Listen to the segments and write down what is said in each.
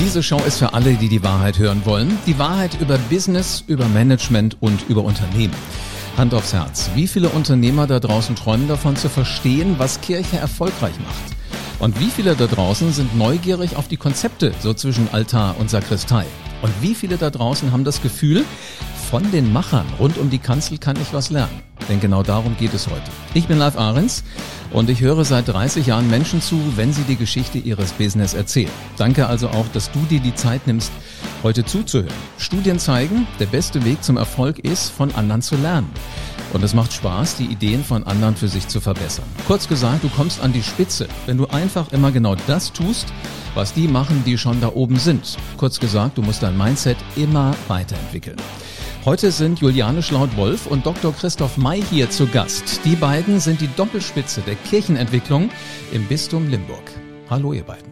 Diese Show ist für alle, die die Wahrheit hören wollen. Die Wahrheit über Business, über Management und über Unternehmen. Hand aufs Herz. Wie viele Unternehmer da draußen träumen davon zu verstehen, was Kirche erfolgreich macht? Und wie viele da draußen sind neugierig auf die Konzepte so zwischen Altar und Sakristei? Und wie viele da draußen haben das Gefühl, von den Machern rund um die Kanzel kann ich was lernen? Denn genau darum geht es heute. Ich bin Live Ahrens und ich höre seit 30 Jahren Menschen zu, wenn sie die Geschichte ihres Business erzählen. Danke also auch, dass du dir die Zeit nimmst, heute zuzuhören. Studien zeigen, der beste Weg zum Erfolg ist, von anderen zu lernen. Und es macht Spaß, die Ideen von anderen für sich zu verbessern. Kurz gesagt, du kommst an die Spitze, wenn du einfach immer genau das tust, was die machen, die schon da oben sind. Kurz gesagt, du musst dein Mindset immer weiterentwickeln. Heute sind Juliane Schlaut-Wolf und Dr. Christoph May hier zu Gast. Die beiden sind die Doppelspitze der Kirchenentwicklung im Bistum Limburg. Hallo, ihr beiden.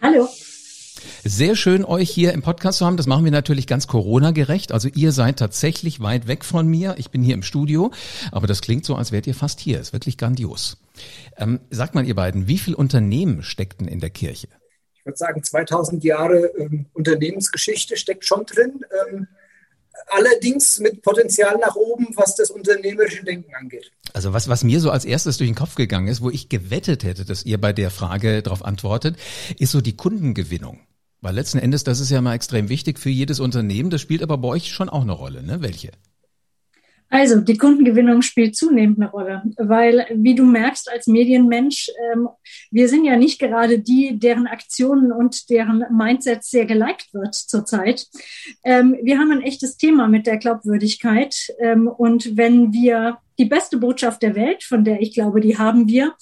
Hallo. Sehr schön, euch hier im Podcast zu haben. Das machen wir natürlich ganz Corona-gerecht. Also ihr seid tatsächlich weit weg von mir. Ich bin hier im Studio, aber das klingt so, als wärt ihr fast hier. Ist wirklich grandios. Ähm, sagt mal, ihr beiden, wie viele Unternehmen steckten in der Kirche? Ich würde sagen, 2000 Jahre ähm, Unternehmensgeschichte steckt schon drin. Ähm, allerdings mit Potenzial nach oben, was das unternehmerische Denken angeht. Also was, was mir so als erstes durch den Kopf gegangen ist, wo ich gewettet hätte, dass ihr bei der Frage darauf antwortet, ist so die Kundengewinnung. Weil letzten Endes, das ist ja mal extrem wichtig für jedes Unternehmen. Das spielt aber bei euch schon auch eine Rolle, ne? Welche? Also die Kundengewinnung spielt zunehmend eine Rolle, weil wie du merkst als Medienmensch, ähm, wir sind ja nicht gerade die, deren Aktionen und deren Mindset sehr geliked wird zurzeit. Ähm, wir haben ein echtes Thema mit der Glaubwürdigkeit ähm, und wenn wir die beste Botschaft der Welt, von der ich glaube, die haben wir,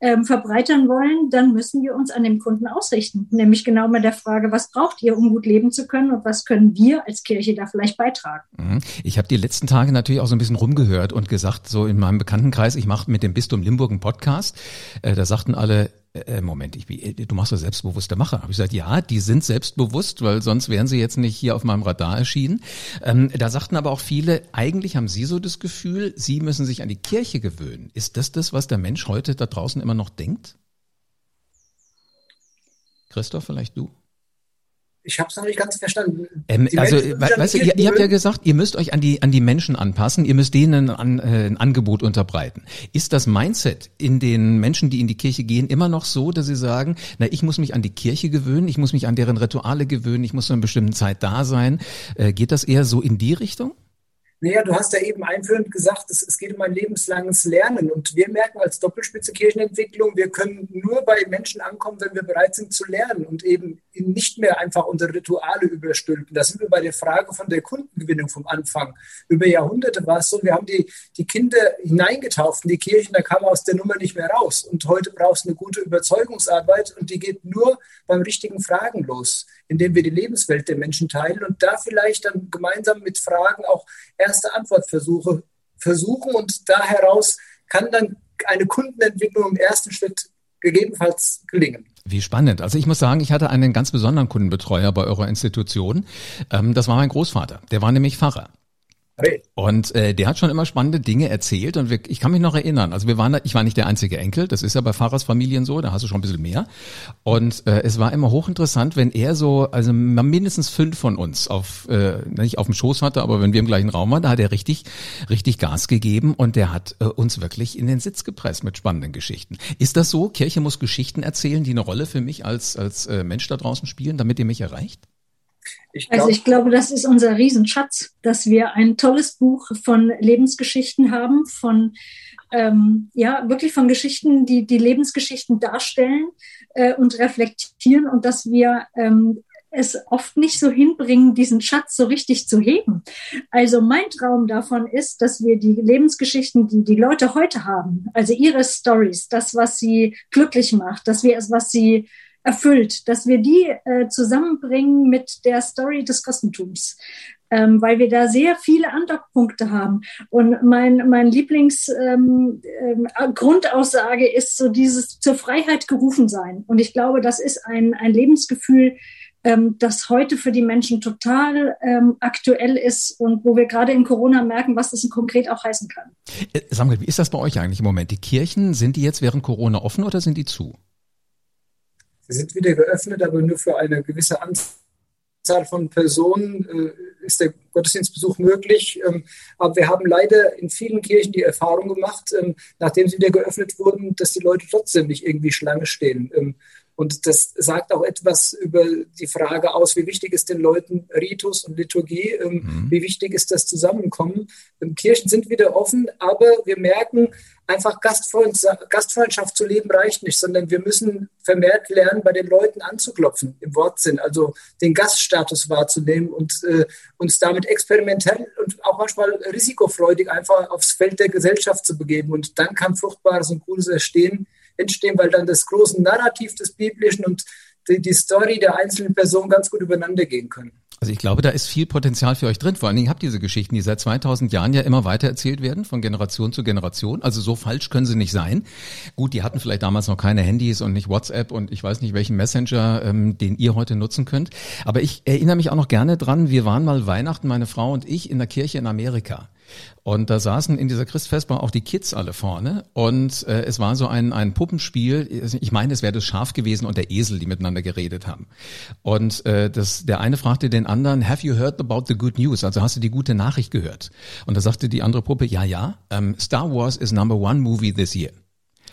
ähm, verbreitern wollen, dann müssen wir uns an dem Kunden ausrichten. Nämlich genau mit der Frage, was braucht ihr, um gut leben zu können und was können wir als Kirche da vielleicht beitragen? Mhm. Ich habe die letzten Tage natürlich auch so ein bisschen rumgehört und gesagt, so in meinem Bekanntenkreis, ich mache mit dem Bistum Limburg einen Podcast. Äh, da sagten alle, äh, Moment, ich, du machst doch selbstbewusste Macher. Habe ich gesagt, ja, die sind selbstbewusst, weil sonst wären sie jetzt nicht hier auf meinem Radar erschienen. Ähm, da sagten aber auch viele, eigentlich haben sie so das Gefühl, sie müssen sich an die Kirche gewöhnen. Ist das das, was der Mensch heute da draußen immer noch denkt? Christoph, vielleicht du? Ich habe es noch nicht ganz verstanden. Ähm, also, weißt du, ihr, ihr, habt ja gesagt, ihr müsst euch an die an die Menschen anpassen, ihr müsst denen ein, äh, ein Angebot unterbreiten. Ist das Mindset in den Menschen, die in die Kirche gehen, immer noch so, dass sie sagen, na, ich muss mich an die Kirche gewöhnen, ich muss mich an deren Rituale gewöhnen, ich muss zu einer bestimmten Zeit da sein? Äh, geht das eher so in die Richtung? Naja, du hast ja eben einführend gesagt, es, es, geht um ein lebenslanges Lernen. Und wir merken als Doppelspitze Kirchenentwicklung, wir können nur bei Menschen ankommen, wenn wir bereit sind zu lernen und eben nicht mehr einfach unsere Rituale überstülpen. Da sind wir bei der Frage von der Kundengewinnung vom Anfang. Über Jahrhunderte war es so, wir haben die, die Kinder hineingetauft in die Kirchen, da kam aus der Nummer nicht mehr raus. Und heute brauchst du eine gute Überzeugungsarbeit und die geht nur beim richtigen Fragen los, indem wir die Lebenswelt der Menschen teilen und da vielleicht dann gemeinsam mit Fragen auch erste Antwortversuche versuchen und da heraus kann dann eine Kundenentwicklung im ersten Schritt gegebenenfalls gelingen. Wie spannend. Also ich muss sagen, ich hatte einen ganz besonderen Kundenbetreuer bei eurer Institution. Ähm, das war mein Großvater. Der war nämlich Pfarrer. Und äh, der hat schon immer spannende Dinge erzählt und wir, ich kann mich noch erinnern, also wir waren, da, ich war nicht der einzige Enkel, das ist ja bei Pfarrersfamilien so, da hast du schon ein bisschen mehr. Und äh, es war immer hochinteressant, wenn er so, also mindestens fünf von uns auf, äh, nicht auf dem Schoß hatte, aber wenn wir im gleichen Raum waren, da hat er richtig, richtig Gas gegeben und der hat äh, uns wirklich in den Sitz gepresst mit spannenden Geschichten. Ist das so? Kirche muss Geschichten erzählen, die eine Rolle für mich als, als äh, Mensch da draußen spielen, damit ihr mich erreicht? Ich glaub, also ich glaube, das ist unser Riesenschatz, dass wir ein tolles Buch von Lebensgeschichten haben, von ähm, ja wirklich von Geschichten, die die Lebensgeschichten darstellen äh, und reflektieren und dass wir ähm, es oft nicht so hinbringen, diesen Schatz so richtig zu heben. Also mein Traum davon ist, dass wir die Lebensgeschichten, die die Leute heute haben, also ihre Stories, das, was sie glücklich macht, dass wir es, was sie erfüllt, dass wir die äh, zusammenbringen mit der Story des Christentums. Ähm, weil wir da sehr viele Andockpunkte haben. Und mein, mein Lieblingsgrundaussage ähm, ähm, ist so dieses zur Freiheit gerufen sein. Und ich glaube, das ist ein, ein Lebensgefühl, ähm, das heute für die Menschen total ähm, aktuell ist und wo wir gerade in Corona merken, was das konkret auch heißen kann. Äh, Samuel, wie ist das bei euch eigentlich im Moment? Die Kirchen, sind die jetzt während Corona offen oder sind die zu? Sie sind wieder geöffnet, aber nur für eine gewisse Anzahl von Personen äh, ist der Gottesdienstbesuch möglich. Ähm, aber wir haben leider in vielen Kirchen die Erfahrung gemacht, ähm, nachdem sie wieder geöffnet wurden, dass die Leute trotzdem nicht irgendwie Schlange stehen. Ähm, und das sagt auch etwas über die Frage aus, wie wichtig ist den Leuten Ritus und Liturgie, ähm, mhm. wie wichtig ist das Zusammenkommen. Ähm, Kirchen sind wieder offen, aber wir merken, einfach Gastfreundschaft zu leben reicht nicht, sondern wir müssen vermehrt lernen, bei den Leuten anzuklopfen, im Wortsinn, also den Gaststatus wahrzunehmen und äh, uns damit experimentell und auch manchmal risikofreudig einfach aufs Feld der Gesellschaft zu begeben. Und dann kann Fruchtbares und Gutes entstehen, entstehen, weil dann das große Narrativ des Biblischen und die, die Story der einzelnen Personen ganz gut übereinander gehen können. Also ich glaube, da ist viel Potenzial für euch drin. Vor allen Dingen habt ihr diese Geschichten, die seit 2000 Jahren ja immer weiter erzählt werden, von Generation zu Generation. Also so falsch können sie nicht sein. Gut, die hatten vielleicht damals noch keine Handys und nicht WhatsApp und ich weiß nicht welchen Messenger, ähm, den ihr heute nutzen könnt. Aber ich erinnere mich auch noch gerne dran, wir waren mal Weihnachten, meine Frau und ich, in der Kirche in Amerika. Und da saßen in dieser Christfestbar auch die Kids alle vorne. Und äh, es war so ein, ein Puppenspiel. Ich meine, es wäre das Schaf gewesen und der Esel, die miteinander geredet haben. Und äh, das, der eine fragte den anderen, have you heard about the good news? Also hast du die gute Nachricht gehört? Und da sagte die andere Puppe, ja, ja, ähm, Star Wars is number one movie this year.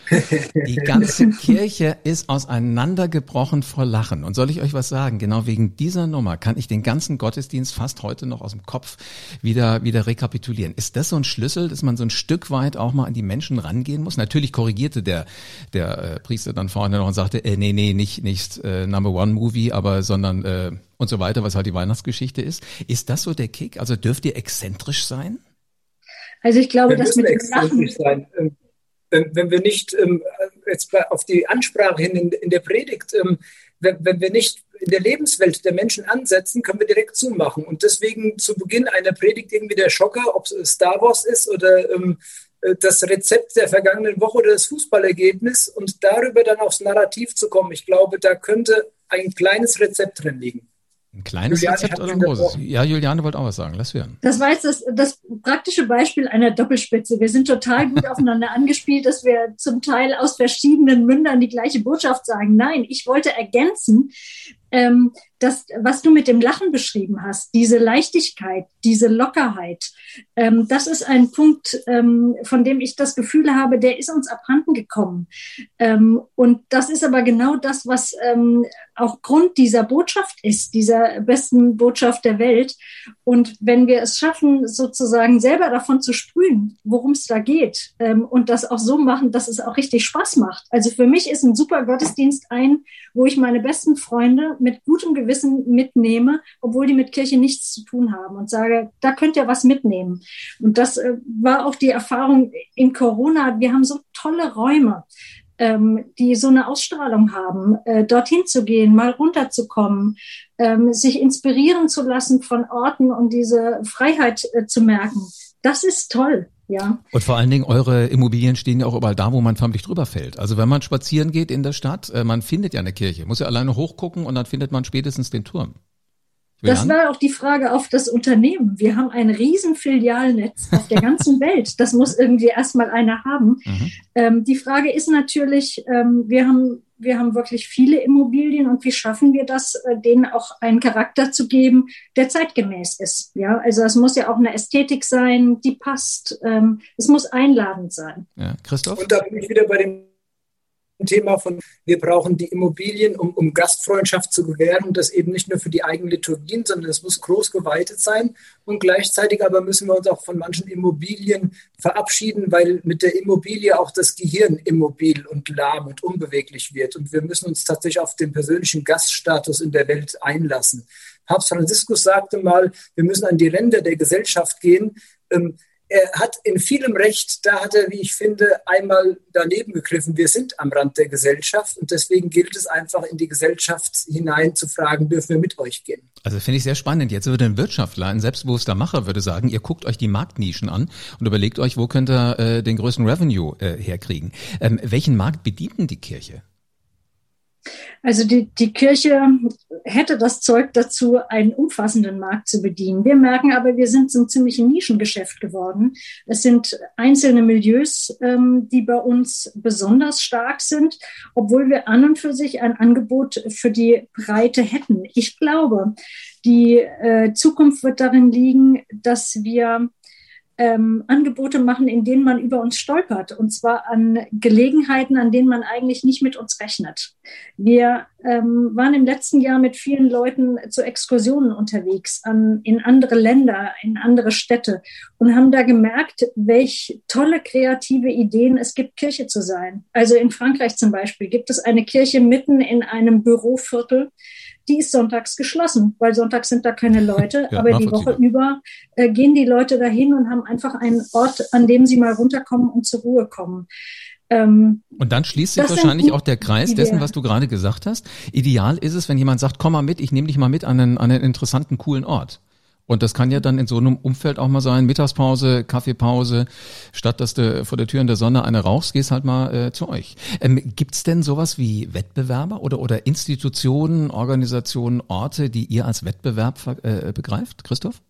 Die ganze Kirche ist auseinandergebrochen vor Lachen. Und soll ich euch was sagen? Genau wegen dieser Nummer kann ich den ganzen Gottesdienst fast heute noch aus dem Kopf wieder, wieder rekapitulieren. Ist das so ein Schlüssel, dass man so ein Stück weit auch mal an die Menschen rangehen muss? Natürlich korrigierte der, der äh, Priester dann vorne noch und sagte, äh, nee, nee, nicht, nicht äh, Number One Movie, aber sondern äh, und so weiter, was halt die Weihnachtsgeschichte ist. Ist das so der Kick? Also dürft ihr exzentrisch sein? Also ich glaube, dass mit dem Lachen. Sein. Wenn, wenn wir nicht ähm, jetzt auf die Ansprache hin in, in der Predigt, ähm, wenn, wenn, wir nicht in der Lebenswelt der Menschen ansetzen, können wir direkt zumachen. Und deswegen zu Beginn einer Predigt irgendwie der Schocker, ob es Star Wars ist oder ähm, äh, das Rezept der vergangenen Woche oder das Fußballergebnis und darüber dann aufs Narrativ zu kommen. Ich glaube, da könnte ein kleines Rezept drin liegen. Ein kleines Juliane, Rezept oder ein großes? Ja, Juliane wollte auch was sagen. Lass hören. Das war jetzt das, das praktische Beispiel einer Doppelspitze. Wir sind total gut aufeinander angespielt, dass wir zum Teil aus verschiedenen Mündern die gleiche Botschaft sagen. Nein, ich wollte ergänzen, ähm, das, was du mit dem Lachen beschrieben hast, diese Leichtigkeit, diese Lockerheit, ähm, das ist ein Punkt, ähm, von dem ich das Gefühl habe, der ist uns abhanden gekommen. Ähm, und das ist aber genau das, was ähm, auch Grund dieser Botschaft ist, dieser besten Botschaft der Welt. Und wenn wir es schaffen, sozusagen selber davon zu sprühen, worum es da geht, ähm, und das auch so machen, dass es auch richtig Spaß macht. Also für mich ist ein super Gottesdienst ein, wo ich meine besten Freunde mit gutem Gewissen mitnehme, obwohl die mit Kirche nichts zu tun haben und sage, da könnt ihr was mitnehmen. Und das äh, war auch die Erfahrung in Corona. Wir haben so tolle Räume, ähm, die so eine Ausstrahlung haben, äh, dorthin zu gehen, mal runterzukommen, ähm, sich inspirieren zu lassen von Orten und diese Freiheit äh, zu merken. Das ist toll. Ja. Und vor allen Dingen, eure Immobilien stehen ja auch überall da, wo man förmlich drüber fällt. Also wenn man spazieren geht in der Stadt, äh, man findet ja eine Kirche, muss ja alleine hochgucken und dann findet man spätestens den Turm. Das war auch die Frage auf das Unternehmen. Wir haben ein riesen Filialnetz auf der ganzen Welt. Das muss irgendwie erstmal einer haben. Mhm. Ähm, die Frage ist natürlich, ähm, wir haben wir haben wirklich viele Immobilien und wie schaffen wir das, äh, denen auch einen Charakter zu geben, der zeitgemäß ist. Ja, also es muss ja auch eine Ästhetik sein, die passt. Ähm, es muss einladend sein. Ja, Christoph? Und da bin ich wieder bei dem Thema von, wir brauchen die Immobilien, um, um Gastfreundschaft zu gewähren und das eben nicht nur für die eigenen Liturgien, sondern es muss groß geweitet sein. Und gleichzeitig aber müssen wir uns auch von manchen Immobilien verabschieden, weil mit der Immobilie auch das Gehirn immobil und lahm und unbeweglich wird. Und wir müssen uns tatsächlich auf den persönlichen Gaststatus in der Welt einlassen. Papst Franziskus sagte mal, wir müssen an die Ränder der Gesellschaft gehen. Ähm, er hat in vielem Recht, da hat er, wie ich finde, einmal daneben gegriffen. Wir sind am Rand der Gesellschaft und deswegen gilt es einfach in die Gesellschaft hinein zu fragen, dürfen wir mit euch gehen? Also finde ich sehr spannend. Jetzt würde ein Wirtschaftler, ein selbstbewusster Macher würde sagen, ihr guckt euch die Marktnischen an und überlegt euch, wo könnt ihr äh, den größten Revenue äh, herkriegen. Ähm, welchen Markt bedient denn die Kirche? Also die, die Kirche hätte das Zeug dazu, einen umfassenden Markt zu bedienen. Wir merken aber, wir sind zum ziemlichen Nischengeschäft geworden. Es sind einzelne Milieus, ähm, die bei uns besonders stark sind, obwohl wir an und für sich ein Angebot für die Breite hätten. Ich glaube, die äh, Zukunft wird darin liegen, dass wir ähm, Angebote machen, in denen man über uns stolpert. Und zwar an Gelegenheiten, an denen man eigentlich nicht mit uns rechnet. Wir ähm, waren im letzten Jahr mit vielen Leuten zu Exkursionen unterwegs, an, in andere Länder, in andere Städte und haben da gemerkt, welch tolle kreative Ideen es gibt, Kirche zu sein. Also in Frankreich zum Beispiel gibt es eine Kirche mitten in einem Büroviertel, die ist sonntags geschlossen, weil sonntags sind da keine Leute, ja, aber die Woche über äh, gehen die Leute dahin und haben einfach einen Ort, an dem sie mal runterkommen und zur Ruhe kommen. Ähm, und dann schließt sich wahrscheinlich auch der Kreis Ideen. dessen, was du gerade gesagt hast. Ideal ist es, wenn jemand sagt, komm mal mit, ich nehme dich mal mit an einen, an einen interessanten, coolen Ort. Und das kann ja dann in so einem Umfeld auch mal sein, Mittagspause, Kaffeepause, statt dass du vor der Tür in der Sonne eine rauchst, gehst halt mal äh, zu euch. Ähm, Gibt denn sowas wie Wettbewerber oder, oder Institutionen, Organisationen, Orte, die ihr als Wettbewerb äh, begreift, Christoph?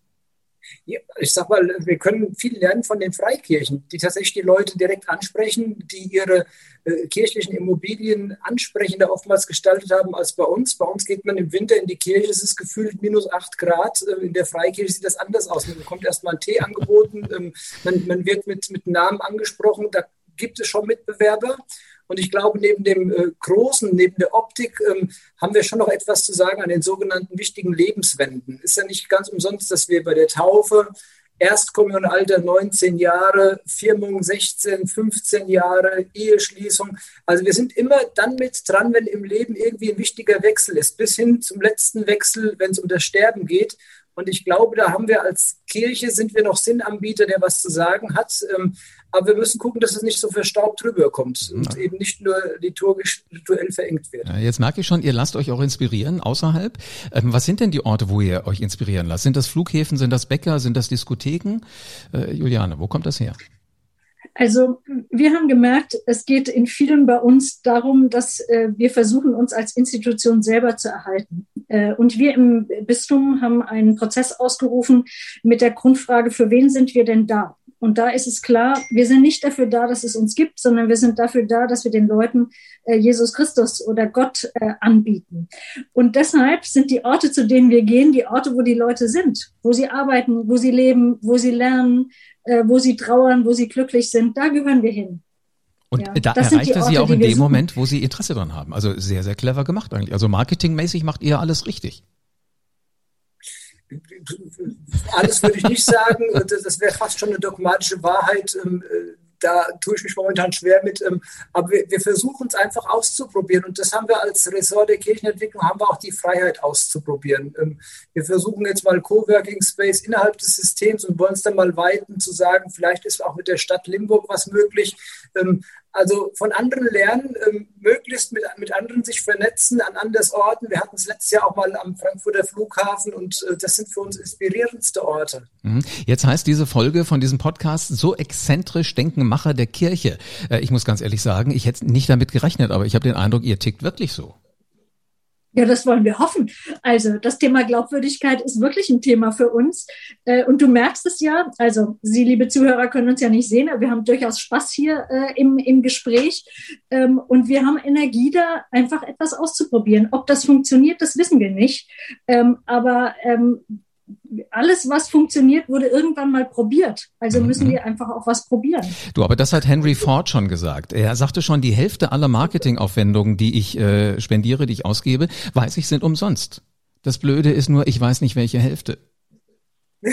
Ich sag mal, wir können viel lernen von den Freikirchen, die tatsächlich die Leute direkt ansprechen, die ihre äh, kirchlichen Immobilien ansprechender oftmals gestaltet haben als bei uns. Bei uns geht man im Winter in die Kirche, es ist gefühlt minus acht Grad. Äh, in der Freikirche sieht das anders aus. Man bekommt erstmal einen Tee angeboten, ähm, man, man wird mit, mit Namen angesprochen, da gibt es schon Mitbewerber. Und ich glaube, neben dem äh, Großen, neben der Optik, ähm, haben wir schon noch etwas zu sagen an den sogenannten wichtigen Lebenswenden. Ist ja nicht ganz umsonst, dass wir bei der Taufe Erstkommunalter 19 Jahre, Firmung 16, 15 Jahre, Eheschließung. Also wir sind immer dann mit dran, wenn im Leben irgendwie ein wichtiger Wechsel ist, bis hin zum letzten Wechsel, wenn es um das Sterben geht. Und ich glaube, da haben wir als Kirche, sind wir noch Sinnanbieter, der was zu sagen hat. Aber wir müssen gucken, dass es nicht so verstaubt rüberkommt und eben nicht nur liturgisch, rituell verengt wird. Ja, jetzt merke ich schon, ihr lasst euch auch inspirieren außerhalb. Ähm, was sind denn die Orte, wo ihr euch inspirieren lasst? Sind das Flughäfen, sind das Bäcker, sind das Diskotheken? Äh, Juliane, wo kommt das her? Also wir haben gemerkt, es geht in vielen bei uns darum, dass äh, wir versuchen, uns als Institution selber zu erhalten. Äh, und wir im Bistum haben einen Prozess ausgerufen mit der Grundfrage, für wen sind wir denn da? Und da ist es klar, wir sind nicht dafür da, dass es uns gibt, sondern wir sind dafür da, dass wir den Leuten äh, Jesus Christus oder Gott äh, anbieten. Und deshalb sind die Orte, zu denen wir gehen, die Orte, wo die Leute sind, wo sie arbeiten, wo sie leben, wo sie lernen, äh, wo sie trauern, wo sie glücklich sind. Da gehören wir hin. Und ja, da erreicht er sie auch in dem Moment, wo sie Interesse dran haben. Also sehr, sehr clever gemacht eigentlich. Also marketingmäßig macht ihr alles richtig alles würde ich nicht sagen. Das wäre fast schon eine dogmatische Wahrheit. Ähm, äh, da tue ich mich momentan schwer mit. Ähm, aber wir, versuchen es einfach auszuprobieren. Und das haben wir als Ressort der Kirchenentwicklung, haben wir auch die Freiheit auszuprobieren. Ähm, wir versuchen jetzt mal Coworking Space innerhalb des Systems und wollen es dann mal weiten, zu sagen, vielleicht ist auch mit der Stadt Limburg was möglich. Also von anderen lernen, ähm, möglichst mit, mit anderen sich vernetzen an anderen Orten. Wir hatten es letztes Jahr auch mal am Frankfurter Flughafen und äh, das sind für uns inspirierendste Orte. Mhm. Jetzt heißt diese Folge von diesem Podcast so exzentrisch denken Macher der Kirche. Äh, ich muss ganz ehrlich sagen, ich hätte nicht damit gerechnet, aber ich habe den Eindruck, ihr tickt wirklich so. Ja, das wollen wir hoffen. Also das Thema Glaubwürdigkeit ist wirklich ein Thema für uns. Äh, und du merkst es ja, also Sie, liebe Zuhörer, können uns ja nicht sehen, aber wir haben durchaus Spaß hier äh, im, im Gespräch. Ähm, und wir haben Energie da, einfach etwas auszuprobieren. Ob das funktioniert, das wissen wir nicht. Ähm, aber ähm, alles, was funktioniert, wurde irgendwann mal probiert. Also mhm. müssen wir einfach auch was probieren. Du, aber das hat Henry Ford schon gesagt. Er sagte schon, die Hälfte aller Marketingaufwendungen, die ich äh, spendiere, die ich ausgebe, weiß ich, sind umsonst. Das Blöde ist nur, ich weiß nicht, welche Hälfte.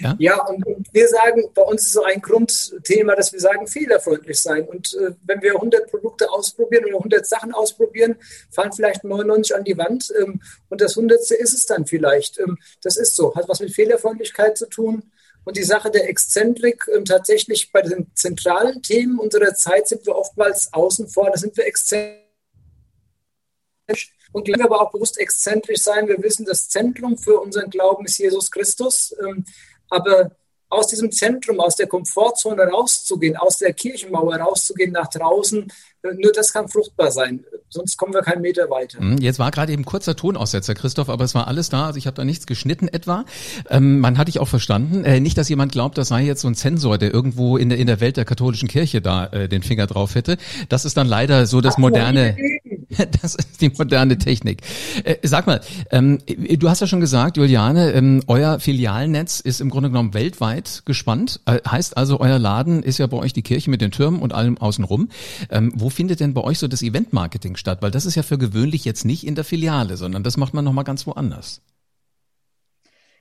Ja, ja und, und, wir sagen, bei uns ist so ein Grundthema, dass wir sagen, fehlerfreundlich sein. Und äh, wenn wir 100 Produkte ausprobieren oder 100 Sachen ausprobieren, fallen vielleicht 99 an die Wand ähm, und das 100. ist es dann vielleicht. Ähm, das ist so, hat was mit Fehlerfreundlichkeit zu tun. Und die Sache der Exzentrik, ähm, tatsächlich bei den zentralen Themen unserer Zeit sind wir oftmals außen vor, da sind wir exzentrisch und wir aber auch bewusst exzentrisch sein. Wir wissen, das Zentrum für unseren Glauben ist Jesus Christus. Ähm, aber aus diesem Zentrum, aus der Komfortzone rauszugehen, aus der Kirchenmauer rauszugehen nach draußen, nur das kann fruchtbar sein. Sonst kommen wir keinen Meter weiter. Hm, jetzt war gerade eben kurzer Tonaussetzer, Christoph, aber es war alles da. Also ich habe da nichts geschnitten etwa. Ähm, man hatte ich auch verstanden. Äh, nicht, dass jemand glaubt, das sei jetzt so ein Zensor, der irgendwo in der, in der Welt der katholischen Kirche da äh, den Finger drauf hätte. Das ist dann leider so das moderne. Das ist die moderne Technik. Äh, sag mal, ähm, du hast ja schon gesagt, Juliane, ähm, euer Filialnetz ist im Grunde genommen weltweit gespannt. Äh, heißt also, euer Laden ist ja bei euch die Kirche mit den Türmen und allem außenrum. Ähm, wo findet denn bei euch so das Eventmarketing statt? Weil das ist ja für gewöhnlich jetzt nicht in der Filiale, sondern das macht man nochmal ganz woanders.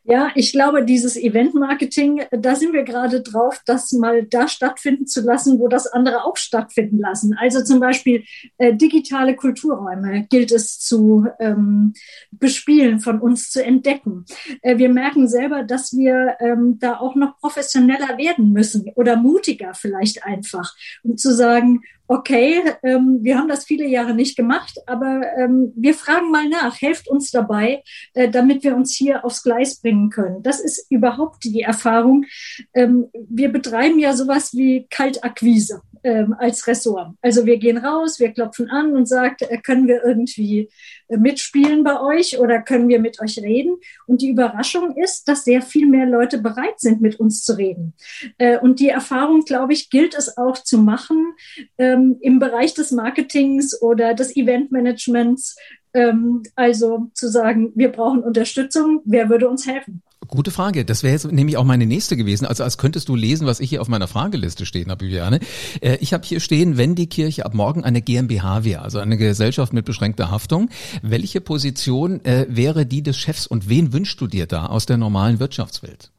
Ja, ich glaube, dieses Event-Marketing, da sind wir gerade drauf, das mal da stattfinden zu lassen, wo das andere auch stattfinden lassen. Also zum Beispiel äh, digitale Kulturräume gilt es zu ähm, bespielen, von uns zu entdecken. Äh, wir merken selber, dass wir ähm, da auch noch professioneller werden müssen oder mutiger vielleicht einfach, um zu sagen, okay, ähm, wir haben das viele Jahre nicht gemacht, aber ähm, wir fragen mal nach, helft uns dabei, äh, damit wir uns hier aufs Gleis bringen können. Das ist überhaupt die Erfahrung. Ähm, wir betreiben ja sowas wie Kaltakquise ähm, als Ressort. Also wir gehen raus, wir klopfen an und sagen, äh, können wir irgendwie äh, mitspielen bei euch oder können wir mit euch reden? Und die Überraschung ist, dass sehr viel mehr Leute bereit sind, mit uns zu reden. Äh, und die Erfahrung, glaube ich, gilt es auch zu machen ähm, im Bereich des Marketings oder des Eventmanagements. Ähm, also zu sagen, wir brauchen Unterstützung, wer würde uns helfen? Gute Frage. Das wäre jetzt nämlich auch meine nächste gewesen. Also als könntest du lesen, was ich hier auf meiner Frageliste stehen habe, Viviane. Äh, ich habe hier stehen, wenn die Kirche ab morgen eine GmbH wäre, also eine Gesellschaft mit beschränkter Haftung, welche Position äh, wäre die des Chefs und wen wünschst du dir da aus der normalen Wirtschaftswelt?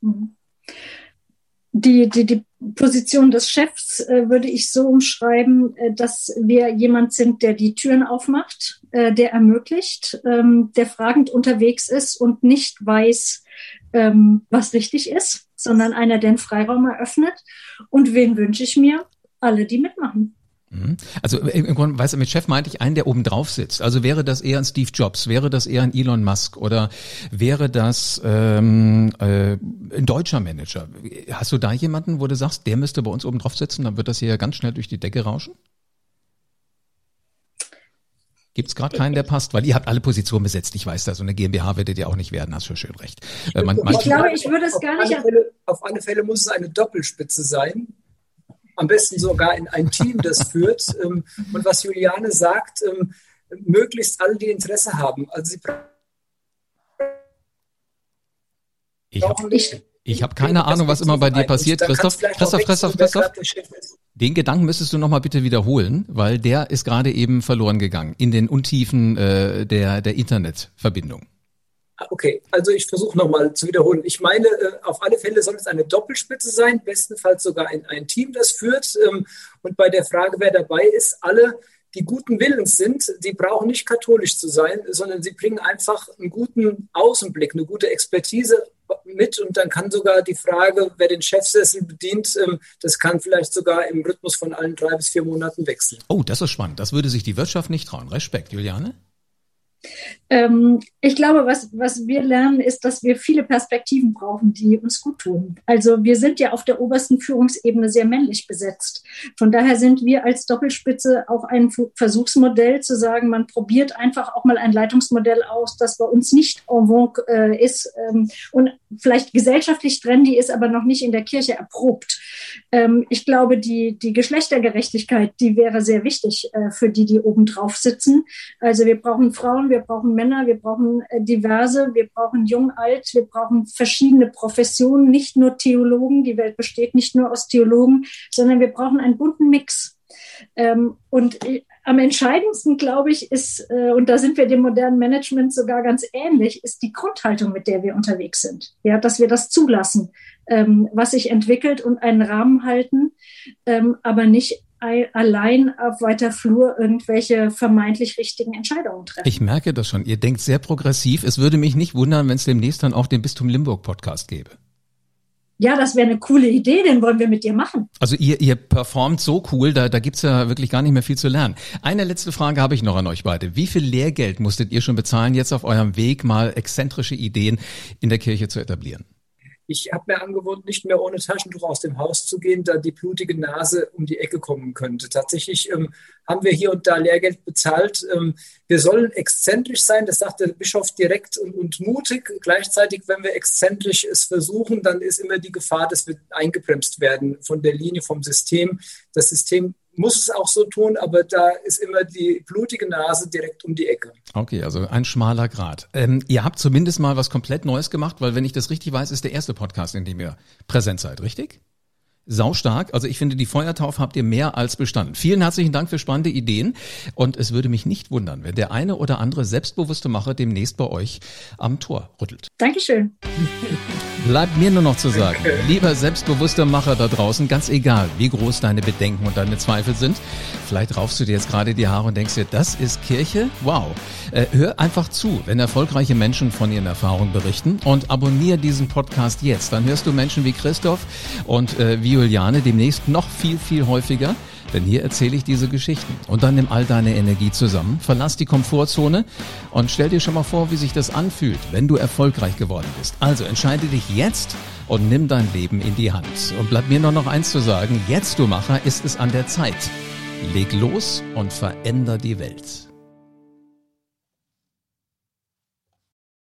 Mhm die, die, die Position des Chefs äh, würde ich so umschreiben, äh, dass wir jemand sind, der die Türen aufmacht, äh, der ermöglicht, ähm, der fragend unterwegs ist und nicht weiß, ähm, was richtig ist, sondern einer, der den Freiraum eröffnet. Und wen wünsche ich mir? Alle, die mitmachen. Mhm. Also äh, im Grunde, weißt du, mit Chef meinte ich einen, der oben drauf sitzt. Also wäre das eher ein Steve Jobs, wäre das eher ein Elon Musk oder wäre das ähm, äh, ein deutscher Manager? Hast du da jemanden, wo du sagst, der müsste bei uns oben drauf sitzen, dann wird das hier ganz schnell durch die Decke rauschen? Gibt es gerade keinen, der passt? Weil ihr habt alle Positionen besetzt. Ich weiß, da so eine GmbH werdet ihr auch nicht werden, hast du schön recht. Äh, man, ich glaube, ich würde es gar nicht. Auf alle, Fälle, auf alle Fälle muss es eine Doppelspitze sein am besten sogar in ein Team, das führt. Ähm, und was Juliane sagt, ähm, möglichst alle, die Interesse haben. Also sie ich habe ich hab keine Ahnung, was immer bei dir passiert. Christoph, Christoph, Christoph, Christoph. Den Gedanken müsstest du nochmal bitte wiederholen, weil der ist gerade eben verloren gegangen in den Untiefen äh, der, der Internetverbindung. Okay, also ich versuche nochmal zu wiederholen. Ich meine, äh, auf alle Fälle soll es eine Doppelspitze sein, bestenfalls sogar ein, ein Team, das führt. Ähm, und bei der Frage, wer dabei ist, alle, die guten Willens sind, die brauchen nicht katholisch zu sein, sondern sie bringen einfach einen guten Außenblick, eine gute Expertise mit und dann kann sogar die Frage, wer den Chefsessel bedient, ähm, das kann vielleicht sogar im Rhythmus von allen drei bis vier Monaten wechseln. Oh, das ist spannend. Das würde sich die Wirtschaft nicht trauen. Respekt, Juliane. Ähm, ich glaube, was, was wir lernen, ist, dass wir viele Perspektiven brauchen, die uns gut tun. Also wir sind ja auf der obersten Führungsebene sehr männlich besetzt. Von daher sind wir als Doppelspitze auch ein Versuchsmodell zu sagen, man probiert einfach auch mal ein Leitungsmodell aus, das bei uns nicht en vogue äh, ist ähm, und vielleicht gesellschaftlich trendy ist, aber noch nicht in der Kirche erprobt. Ähm, ich glaube, die, die Geschlechtergerechtigkeit, die wäre sehr wichtig äh, für die, die oben drauf sitzen. Also wir brauchen Frauen, wir brauchen Männer, wir brauchen äh, diverse, wir brauchen jung, alt, wir brauchen verschiedene Professionen, nicht nur Theologen. Die Welt besteht nicht nur aus Theologen, sondern wir brauchen einen bunten Mix. Ähm, und äh, am entscheidendsten, glaube ich, ist, äh, und da sind wir dem modernen Management sogar ganz ähnlich, ist die Grundhaltung, mit der wir unterwegs sind. Ja, dass wir das zulassen, ähm, was sich entwickelt und einen Rahmen halten, ähm, aber nicht allein auf weiter Flur irgendwelche vermeintlich richtigen Entscheidungen treffen. Ich merke das schon. Ihr denkt sehr progressiv. Es würde mich nicht wundern, wenn es demnächst dann auch den Bistum Limburg Podcast gäbe. Ja, das wäre eine coole Idee, den wollen wir mit dir machen. Also ihr, ihr performt so cool, da, da gibt's ja wirklich gar nicht mehr viel zu lernen. Eine letzte Frage habe ich noch an euch beide. Wie viel Lehrgeld musstet ihr schon bezahlen, jetzt auf eurem Weg mal exzentrische Ideen in der Kirche zu etablieren? Ich habe mir angewohnt, nicht mehr ohne Taschentuch aus dem Haus zu gehen, da die blutige Nase um die Ecke kommen könnte. Tatsächlich ähm, haben wir hier und da Lehrgeld bezahlt. Ähm, wir sollen exzentrisch sein, das sagt der Bischof direkt und, und mutig. Gleichzeitig, wenn wir exzentrisch es versuchen, dann ist immer die Gefahr, dass wir eingebremst werden von der Linie, vom System. Das System muss es auch so tun, aber da ist immer die blutige Nase direkt um die Ecke. Okay, also ein schmaler Grad. Ähm, ihr habt zumindest mal was komplett Neues gemacht, weil wenn ich das richtig weiß, ist der erste Podcast, in dem ihr präsent seid, richtig? saustark. Also ich finde, die Feuertaufe habt ihr mehr als bestanden. Vielen herzlichen Dank für spannende Ideen. Und es würde mich nicht wundern, wenn der eine oder andere selbstbewusste Macher demnächst bei euch am Tor rüttelt. Dankeschön. Bleibt mir nur noch zu sagen, lieber selbstbewusster Macher da draußen, ganz egal, wie groß deine Bedenken und deine Zweifel sind, vielleicht raufst du dir jetzt gerade die Haare und denkst dir, das ist Kirche? Wow. Äh, hör einfach zu, wenn erfolgreiche Menschen von ihren Erfahrungen berichten und abonniere diesen Podcast jetzt. Dann hörst du Menschen wie Christoph und äh, wie Juliane demnächst noch viel, viel häufiger. Denn hier erzähle ich diese Geschichten. Und dann nimm all deine Energie zusammen, verlass die Komfortzone und stell dir schon mal vor, wie sich das anfühlt, wenn du erfolgreich geworden bist. Also entscheide dich jetzt und nimm dein Leben in die Hand. Und bleibt mir nur noch eins zu sagen, jetzt du Macher, ist es an der Zeit. Leg los und veränder die Welt.